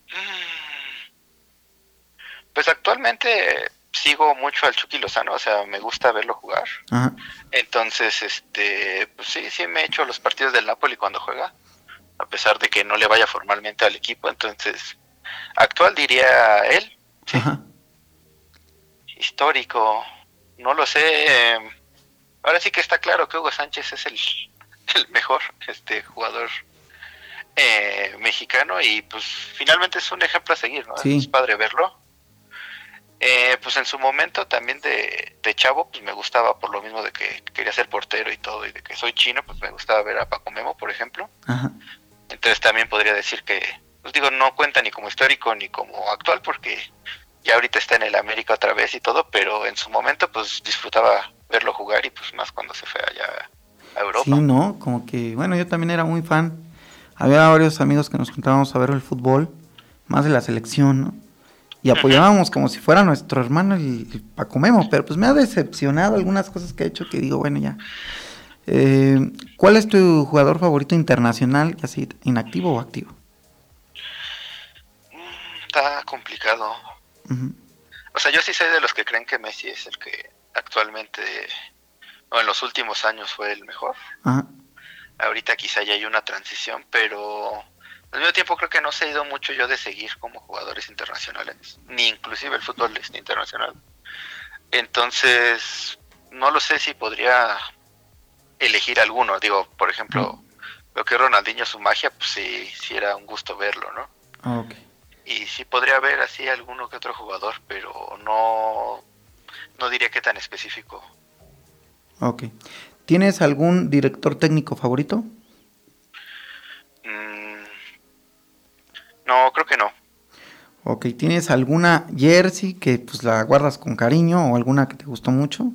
Mm. Pues actualmente sigo mucho al Chucky Lozano, o sea, me gusta verlo jugar. Entonces, este, pues sí, sí me he hecho los partidos del Napoli cuando juega a pesar de que no le vaya formalmente al equipo. Entonces, actual diría él. Histórico, no lo sé. Ahora sí que está claro que Hugo Sánchez es el, el mejor este jugador eh, mexicano y pues finalmente es un ejemplo a seguir, ¿no? Es padre verlo. Eh, pues en su momento también de, de, chavo, pues me gustaba por lo mismo de que quería ser portero y todo, y de que soy chino, pues me gustaba ver a Paco Memo, por ejemplo. Ajá. Entonces también podría decir que, pues digo, no cuenta ni como histórico ni como actual porque ya ahorita está en el América otra vez y todo, pero en su momento pues disfrutaba verlo jugar y pues más cuando se fue allá a Europa. Sí, ¿no? Como que, bueno, yo también era muy fan. Había varios amigos que nos juntábamos a ver el fútbol, más de la selección, ¿no? Y apoyábamos como si fuera nuestro hermano el, Paco Memo, pero pues me ha decepcionado algunas cosas que ha hecho que digo, bueno, ya, eh, ¿Cuál es tu jugador favorito internacional, así inactivo o activo? Mm, está complicado. O sea, yo sí soy de los que creen que Messi es el que actualmente, o en los últimos años fue el mejor. Ahorita quizá ya hay una transición, pero al mismo tiempo creo que no se ha ido mucho yo de seguir como jugadores internacionales, ni inclusive el fútbol internacional. Entonces, no lo sé si podría elegir alguno. Digo, por ejemplo, lo que Ronaldinho, su magia, pues sí, sí era un gusto verlo, ¿no? Ah, y sí podría haber así alguno que otro jugador, pero no, no diría que tan específico. Ok. ¿Tienes algún director técnico favorito? Mm, no, creo que no. Ok, ¿tienes alguna jersey que pues la guardas con cariño o alguna que te gustó mucho?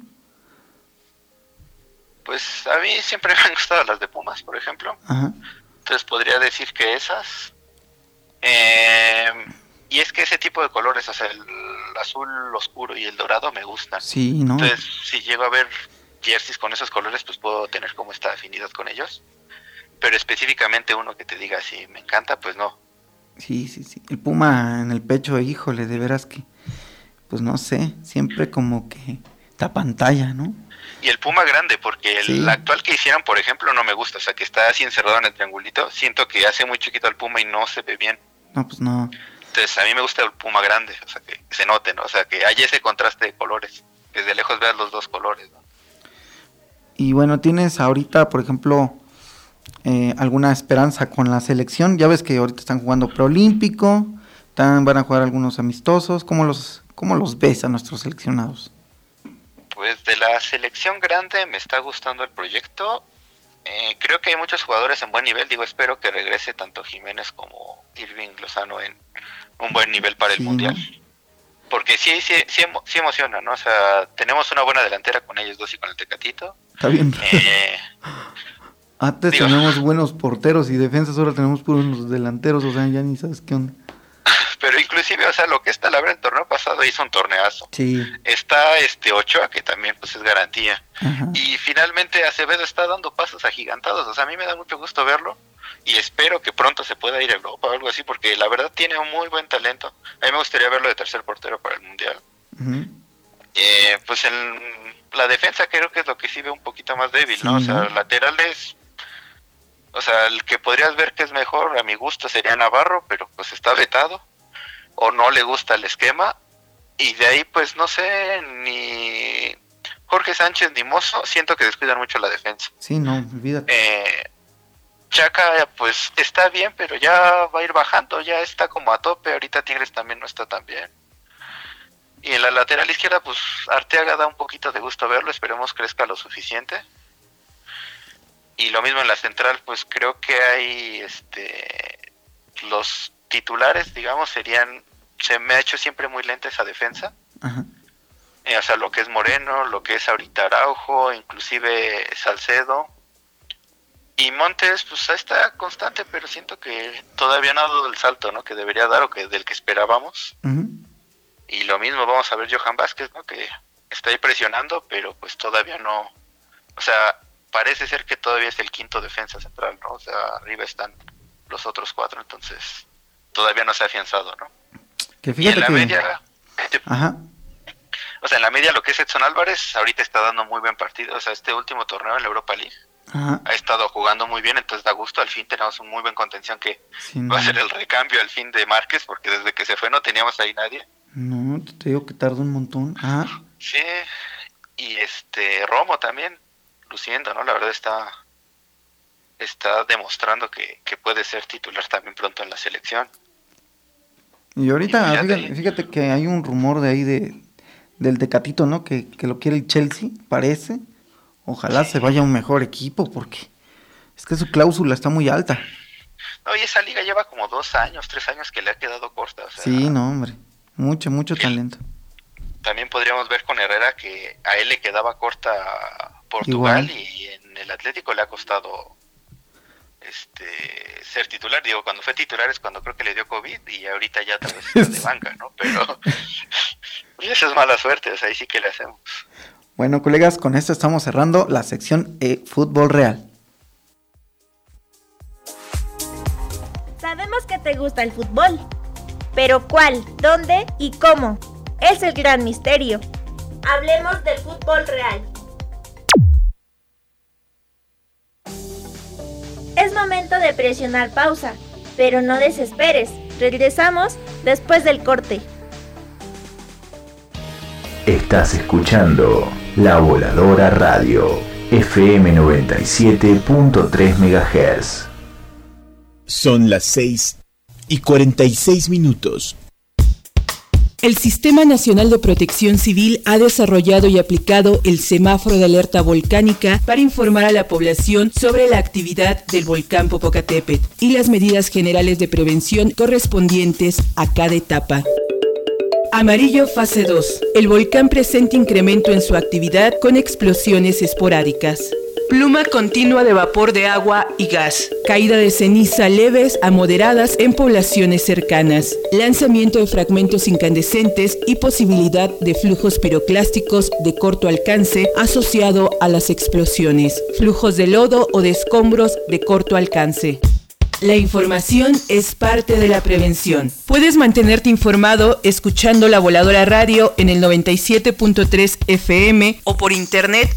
Pues a mí siempre me han gustado las de Pumas, por ejemplo. Entonces podría decir que esas. Em, y es que ese tipo de colores, o sea, el azul oscuro y el dorado me gustan. Sí, ¿no? Entonces, si llego a ver jerseys con esos colores, pues puedo tener como esta afinidad con ellos. Pero específicamente uno que te diga si me encanta, pues no. Sí, sí, sí. El puma en el pecho, híjole, de veras que, pues no sé, siempre como que ta pantalla, ¿no? y el Puma grande, porque el actual que hicieron, por ejemplo, no me gusta, o sea, que está así encerrado en el triangulito, siento que hace muy chiquito al Puma y no se ve bien. No, pues no. Entonces a mí me gusta el puma grande, o sea, que se note, ¿no? O sea, que haya ese contraste de colores, que desde lejos veas los dos colores, ¿no? Y bueno, tienes ahorita, por ejemplo, eh, alguna esperanza con la selección. Ya ves que ahorita están jugando preolímpico, están, van a jugar algunos amistosos. ¿Cómo los, ¿Cómo los ves a nuestros seleccionados? Pues de la selección grande me está gustando el proyecto. Eh, creo que hay muchos jugadores en buen nivel. Digo, espero que regrese tanto Jiménez como Irving Lozano en un buen nivel para el Mundial. Porque sí, sí, sí, sí, emociona, ¿no? O sea, tenemos una buena delantera con ellos dos y con el Tecatito. Está bien. Eh, Antes teníamos buenos porteros y defensas, ahora tenemos puros delanteros, o sea, ya ni sabes qué onda. Pero inclusive, o sea, lo que está la el torneo pasado hizo un torneazo. Sí. Está este Ochoa, que también pues es garantía. Y finalmente Acevedo está dando pasos agigantados, o sea, a mí me da mucho gusto verlo y espero que pronto se pueda ir a Europa o algo así, porque la verdad tiene un muy buen talento. A mí me gustaría verlo de tercer portero para el Mundial. eh, pues en la defensa creo que es lo que sí ve un poquito más débil, ¿no? O sea, laterales o sea, el que podrías ver que es mejor, a mi gusto, sería Navarro, pero pues está vetado. O no le gusta el esquema. Y de ahí, pues no sé, ni Jorge Sánchez ni Mozo, siento que descuidan mucho la defensa. Sí, no, olvídate. Eh, Chaca, pues está bien, pero ya va a ir bajando, ya está como a tope. Ahorita Tigres también no está tan bien. Y en la lateral izquierda, pues Arteaga da un poquito de gusto verlo, esperemos crezca lo suficiente y lo mismo en la central, pues creo que hay este los titulares, digamos, serían se me ha hecho siempre muy lenta esa defensa. Eh, o sea, lo que es Moreno, lo que es ahorita Araujo, inclusive Salcedo. Y Montes, pues está constante, pero siento que todavía no ha dado el salto, ¿no? Que debería dar o que del que esperábamos. Y lo mismo vamos a ver Johan Vázquez, ¿no? Que está ahí presionando, pero pues todavía no. O sea, parece ser que todavía es el quinto defensa central, ¿no? O sea, arriba están los otros cuatro, entonces todavía no se ha afianzado, ¿no? Que fíjate en la que... media, Ajá. o sea, en la media lo que es Edson Álvarez ahorita está dando muy buen partido, o sea, este último torneo en la Europa League Ajá. ha estado jugando muy bien, entonces da gusto, al fin tenemos un muy buen contención que Sí, va a ser el recambio al fin de Márquez, porque desde que se fue no teníamos ahí nadie. No, te digo que tarda un montón. Ajá. Sí, y este Romo también luciendo, ¿no? La verdad está está demostrando que, que puede ser titular también pronto en la selección. Y ahorita, Y fíjate- que hay un rumor de ahí de del Tecatito, ¿no? Que, que lo quiere el Chelsea, parece. Ojalá se vaya a un mejor equipo porque es que su cláusula está muy alta. No, y esa liga lleva como dos años, tres años que le ha quedado corta. O sea, Sí, no, hombre. Mucho, mucho talento. También podríamos ver con Herrera que a él le quedaba corta Portugal Igual. y en el Atlético le ha costado este ser titular. Digo, cuando fue titular es cuando creo que le dio COVID y ahorita ya tal vez está de banca, ¿no? Pero pues eso es mala suerte, o sea, ahí sí que le hacemos. Bueno, colegas, con esto estamos cerrando la sección e Fútbol Real. Sabemos que te gusta el fútbol. Pero ¿cuál? ¿Dónde? ¿Y cómo? Es el gran misterio. Hablemos del fútbol real. Es momento de presionar pausa, pero no desesperes. Regresamos después del corte. Estás escuchando La Voladora Radio, FM 97.3 MHz. Son las 6 y 46 minutos. El Sistema Nacional de Protección Civil ha desarrollado y aplicado el semáforo de alerta volcánica para informar a la población sobre la actividad del volcán Popocatépetl y las medidas generales de prevención correspondientes a cada etapa. Amarillo fase 2. El volcán presenta incremento en su actividad con explosiones esporádicas. Pluma continua de vapor de agua y gas. Caída de ceniza leves a moderadas en poblaciones cercanas. Lanzamiento de fragmentos incandescentes y posibilidad de flujos piroclásticos de corto alcance asociado a las explosiones. Flujos de lodo o de escombros de corto alcance. La información es parte de la prevención. Puedes mantenerte informado escuchando La Voladora Radio en el 97.3 FM o por internet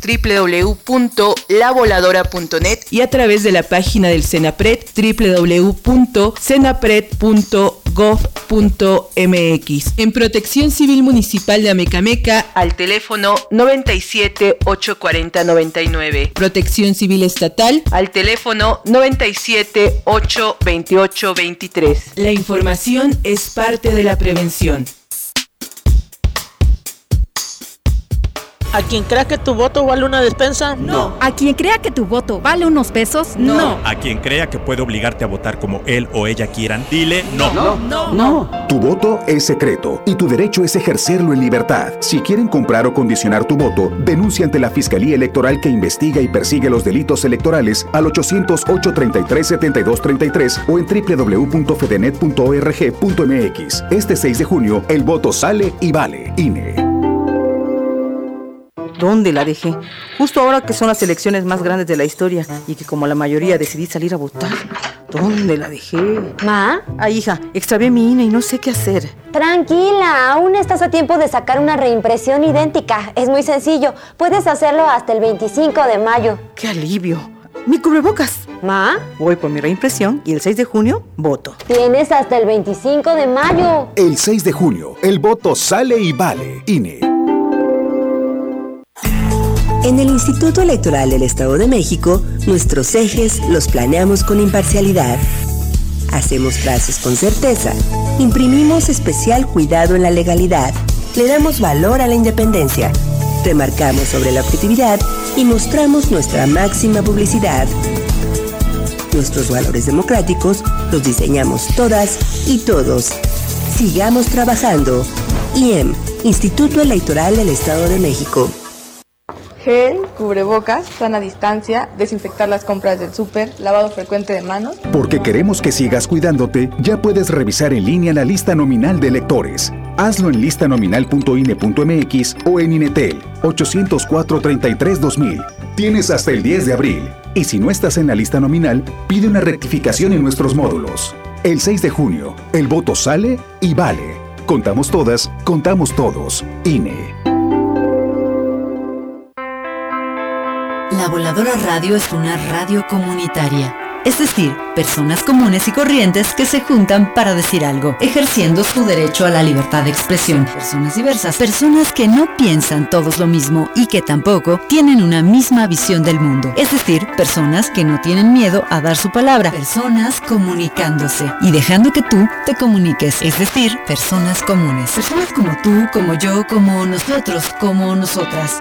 www.lavoladora.net y a través de la página del Senapred www.senapred.gov.mx. gov.mx. En Protección Civil Municipal de Amecameca al teléfono 97 840 99. Protección Civil Estatal al teléfono 97 828 23. La información es parte de la prevención. ¿A quien crea que tu voto vale una despensa? No. ¿A quien crea que tu voto vale unos pesos? No. ¿A quien crea que puede obligarte a votar como él o ella quieran? Dile no. No. No. no. Tu voto es secreto y tu derecho es ejercerlo en libertad. Si quieren comprar o condicionar tu voto, denuncia ante la Fiscalía Electoral que investiga y persigue los delitos electorales al 808-33-7233 o en www.fedenet.org.mx. Este 6 de junio, el voto sale y vale. INE. ¿Dónde la dejé? Justo ahora que son las elecciones más grandes de la historia y que como la mayoría decidí salir a votar. ¿Dónde la dejé? ¿Ma? Ah, hija, extravié mi INE y no sé qué hacer. Tranquila, aún estás a tiempo de sacar una reimpresión idéntica. Es muy sencillo. Puedes hacerlo hasta el 25 de mayo. ¡Qué alivio! Mi cubrebocas. ¿Ma? Voy por mi reimpresión y el 6 de junio voto. Tienes hasta el 25 de mayo. El 6 de junio, el voto sale y vale. INE. En el Instituto Electoral del Estado de México, nuestros ejes los planeamos con imparcialidad. Hacemos frases con certeza. Imprimimos especial cuidado en la legalidad. Le damos valor a la independencia. Remarcamos sobre la objetividad y mostramos nuestra máxima publicidad. Nuestros valores democráticos los diseñamos todas y todos. Sigamos trabajando. IEM, Instituto Electoral del Estado de México gel, cubrebocas, sana distancia, desinfectar las compras del súper, lavado frecuente de manos. Porque queremos que sigas cuidándote, ya puedes revisar en línea la lista nominal de electores. Hazlo en listanominal.ine.mx o en Inetel 804-33-2000. Tienes hasta el 10 de abril. Y si no estás en la lista nominal, pide una rectificación en nuestros módulos. El 6 de junio, el voto sale y vale. Contamos todas, contamos todos. INE. Voladora Radio es una radio comunitaria, es decir, personas comunes y corrientes que se juntan para decir algo, ejerciendo su derecho a la libertad de expresión. Personas diversas, personas que no piensan todos lo mismo y que tampoco tienen una misma visión del mundo, es decir, personas que no tienen miedo a dar su palabra, personas comunicándose y dejando que tú te comuniques, es decir, personas comunes, personas como tú, como yo, como nosotros, como nosotras.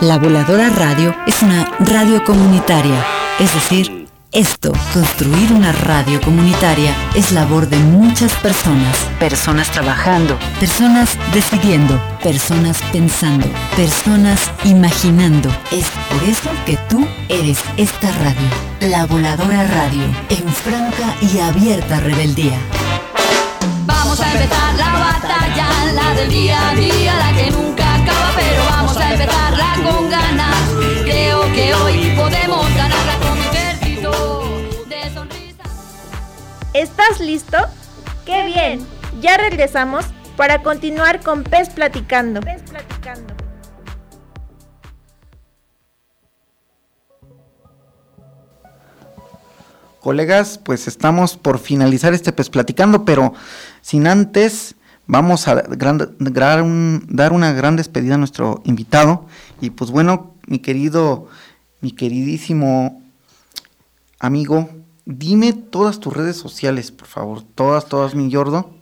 La Voladora Radio es una radio comunitaria, es decir, esto, construir una radio comunitaria, es labor de muchas personas. Personas trabajando, personas decidiendo, personas pensando, personas imaginando. Es por eso que tú eres esta radio, la Voladora Radio, en franca y abierta rebeldía. Vamos a empezar la batalla, la del día a día, la que nunca a empezarla con ganas. Creo que hoy podemos ganarla con un ejército de sonrisas. ¿Estás listo? ¡Qué bien! Ya regresamos para continuar con Pez Platicando. Pez Platicando. Colegas, pues estamos por finalizar este Pez Platicando, pero sin antes vamos a gran- dar, un- dar una gran despedida a nuestro invitado. Y pues bueno, mi querido, mi queridísimo amigo, dime todas tus redes sociales, por favor, todas, todas, mi Yordo,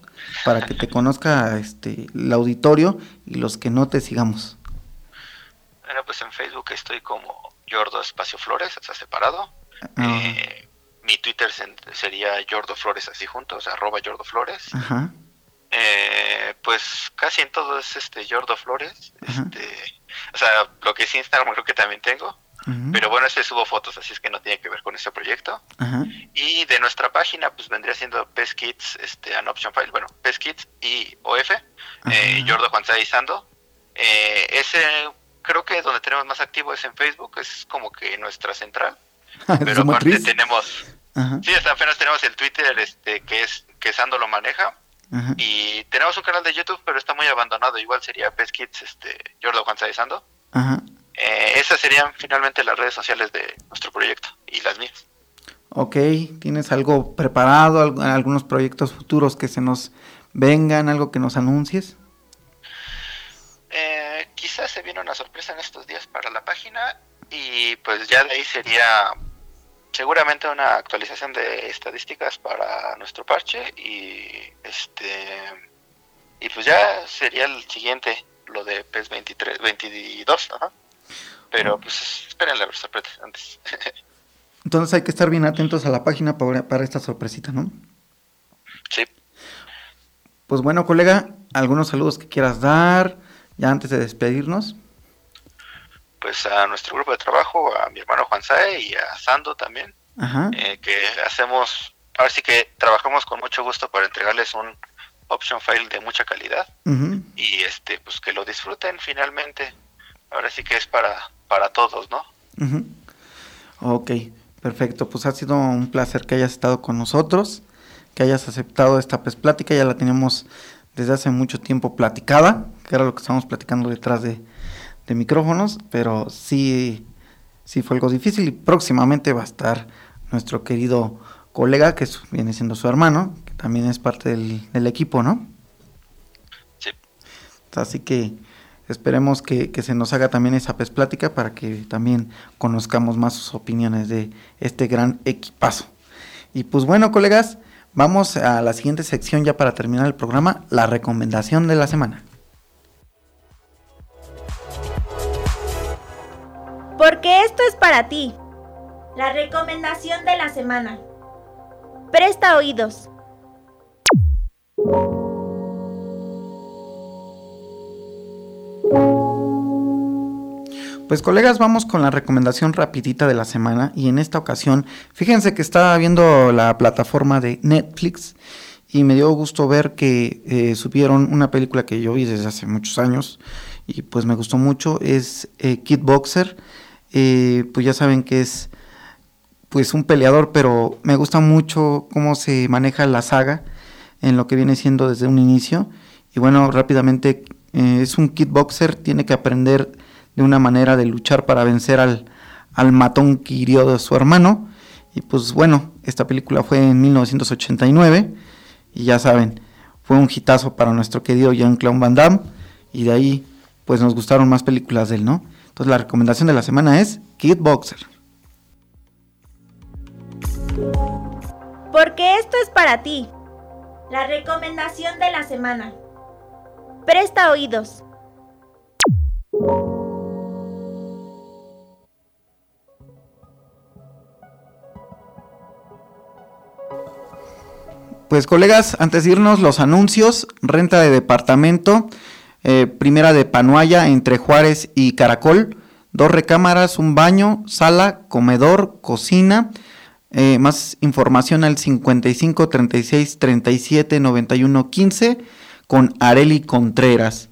para que te conozca este el auditorio y los que no te sigamos. Bueno, pues en Facebook estoy como Yordo Espacio Flores, está separado. Ah, Eh, mi Twitter sería Yordo Flores así juntos, arroba Yordo Flores. Ajá. Eh, pues casi en todo es este Yordo Flores. Este, o sea, lo que es Instagram creo que también tengo. Pero bueno, ese subo fotos, así es que no tiene que ver con este proyecto. Ajá. Y de nuestra página, pues vendría siendo Pest Kids, este, an option file, bueno, Pest Kids y OF, eh, Yordo Juan Sando. Eh, ese creo que donde tenemos más activo es en Facebook, es como que nuestra central. Pero aparte matriz. tenemos, sí, hasta apenas tenemos el Twitter, este, que es que Sando lo maneja. Ajá. Y tenemos un canal de YouTube, pero está muy abandonado. Igual sería Pest Kids, este, Juan Sando. Ajá. Eh, esas serían finalmente las redes sociales de nuestro proyecto y las mías. Ok, ¿tienes algo preparado, al- algunos proyectos futuros que se nos vengan, algo que nos anuncies? Eh, quizás se viene una sorpresa en estos días para la página y pues ya de ahí sería seguramente una actualización de estadísticas para nuestro parche y este y pues ya sería el siguiente lo de PES 23 22 ajá. pero pues esperen la sorpresa antes Entonces hay que estar bien atentos a la página para, para esta sorpresita, ¿no? Sí. Pues bueno, colega, algunos saludos que quieras dar ya antes de despedirnos. Pues a nuestro grupo de trabajo a mi hermano Juan Sae y a Sando también Ajá. eh, que hacemos ahora sí que trabajamos con mucho gusto para entregarles un option file de mucha calidad y este pues que lo disfruten finalmente ahora sí que es para para todos no Ujú. Ok, perfecto. Pues ha sido un placer que hayas estado con nosotros, que hayas aceptado esta pues, plática. Ya la teníamos desde hace mucho tiempo platicada, que era lo que estábamos platicando detrás de, de micrófonos, pero sí, sí fue algo difícil y próximamente va a estar nuestro querido colega, que es- viene siendo su hermano, que también es parte del, del equipo, ¿no? Sí. Así que esperemos que, que se nos haga también esa pez plática para que también conozcamos más sus opiniones de este gran equipazo. Y pues bueno, colegas, vamos a la siguiente sección ya para terminar el programa, la recomendación de la semana. Porque esto es para ti. La recomendación de la semana. Presta oídos. Pues colegas, vamos con la recomendación rapidita de la semana y en esta ocasión, fíjense que estaba viendo la plataforma de Netflix y me dio gusto ver que eh, subieron una película que yo vi desde hace muchos años y pues me gustó mucho, es eh, Kid Boxer, Eh, pues ya saben que es pues un peleador, pero me gusta mucho cómo se maneja la saga en lo que viene siendo desde un inicio y bueno, rápidamente eh, es un kickboxer, tiene que aprender de una manera de luchar para vencer al, al matón que hirió de su hermano. Y pues bueno, esta película fue en 1989 y ya saben, fue un hitazo para nuestro querido Jean-Claude Van Damme y de ahí pues nos gustaron más películas de él, ¿no? Entonces la recomendación de la semana es Kickboxer. Porque esto es para ti. La recomendación de la semana. Presta oídos. Pues colegas, antes de irnos los anuncios, renta de departamento, eh, primera de Panuaya entre Juárez y Caracol, dos recámaras, un baño, sala, comedor, cocina, eh, más información al 55 36 37 91 15 con Areli Contreras.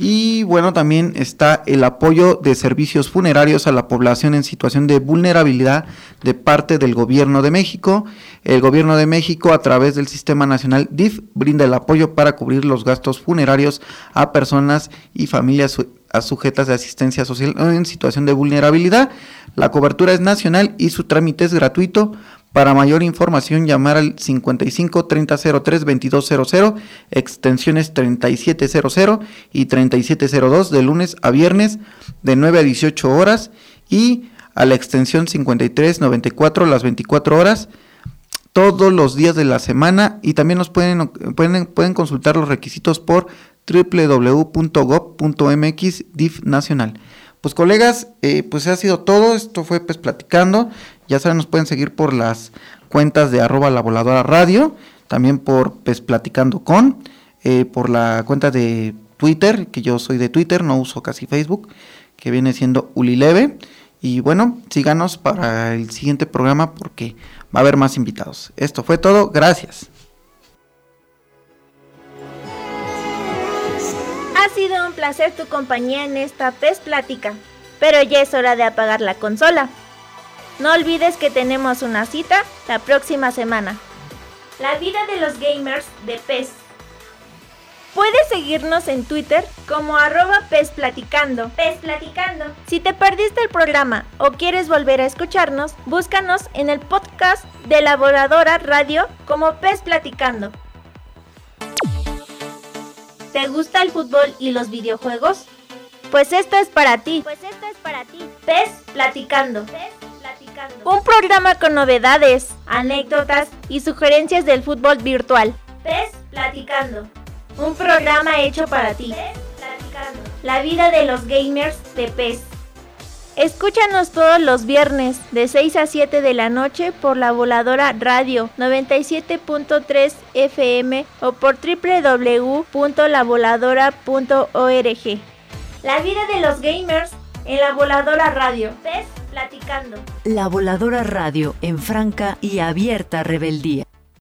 Y bueno, también está el apoyo de servicios funerarios a la población en situación de vulnerabilidad de parte del Gobierno de México. El Gobierno de México, a través del Sistema Nacional DIF, brinda el apoyo para cubrir los gastos funerarios a personas y familias su- a sujetas de asistencia social en situación de vulnerabilidad. La cobertura es nacional y su trámite es gratuito. Para mayor información, llamar al 55 3003 2200, extensiones 3700 y 3702 de lunes a viernes de 9 a 18 horas y a la extensión 5394 las 24 horas todos los días de la semana y también nos pueden, pueden, pueden consultar los requisitos por www.gov.mx DIF nacional. Pues colegas, eh, pues ha sido todo, esto fue pues platicando, ya saben, nos pueden seguir por las cuentas de arroba la voladora radio, también por pues platicando con, eh, por la cuenta de Twitter, que yo soy de Twitter, no uso casi Facebook, que viene siendo Ulileve, y bueno, síganos para el siguiente programa porque va a haber más invitados. Esto fue todo, gracias. Ha sido un placer tu compañía en esta PES Plática, pero ya es hora de apagar la consola. No olvides que tenemos una cita la próxima semana. La vida de los gamers de PES. Puedes seguirnos en Twitter como arroba pesplaticando. Pesplaticando. Si te perdiste el programa o quieres volver a escucharnos, búscanos en el podcast de Laboradora Radio como Pes Platicando. ¿Te gusta el fútbol y los videojuegos? Pues esto es para ti. Pues esto es para ti. Pes Platicando. Platicando. Un programa con novedades, anécdotas y sugerencias del fútbol virtual. Pes Platicando. Un programa hecho para ti. La vida de los gamers de PES. Escúchanos todos los viernes de 6 a 7 de la noche por la voladora radio 97.3 FM o por www.lavoladora.org. La vida de los gamers en la voladora radio. PES platicando. La voladora radio en franca y abierta rebeldía.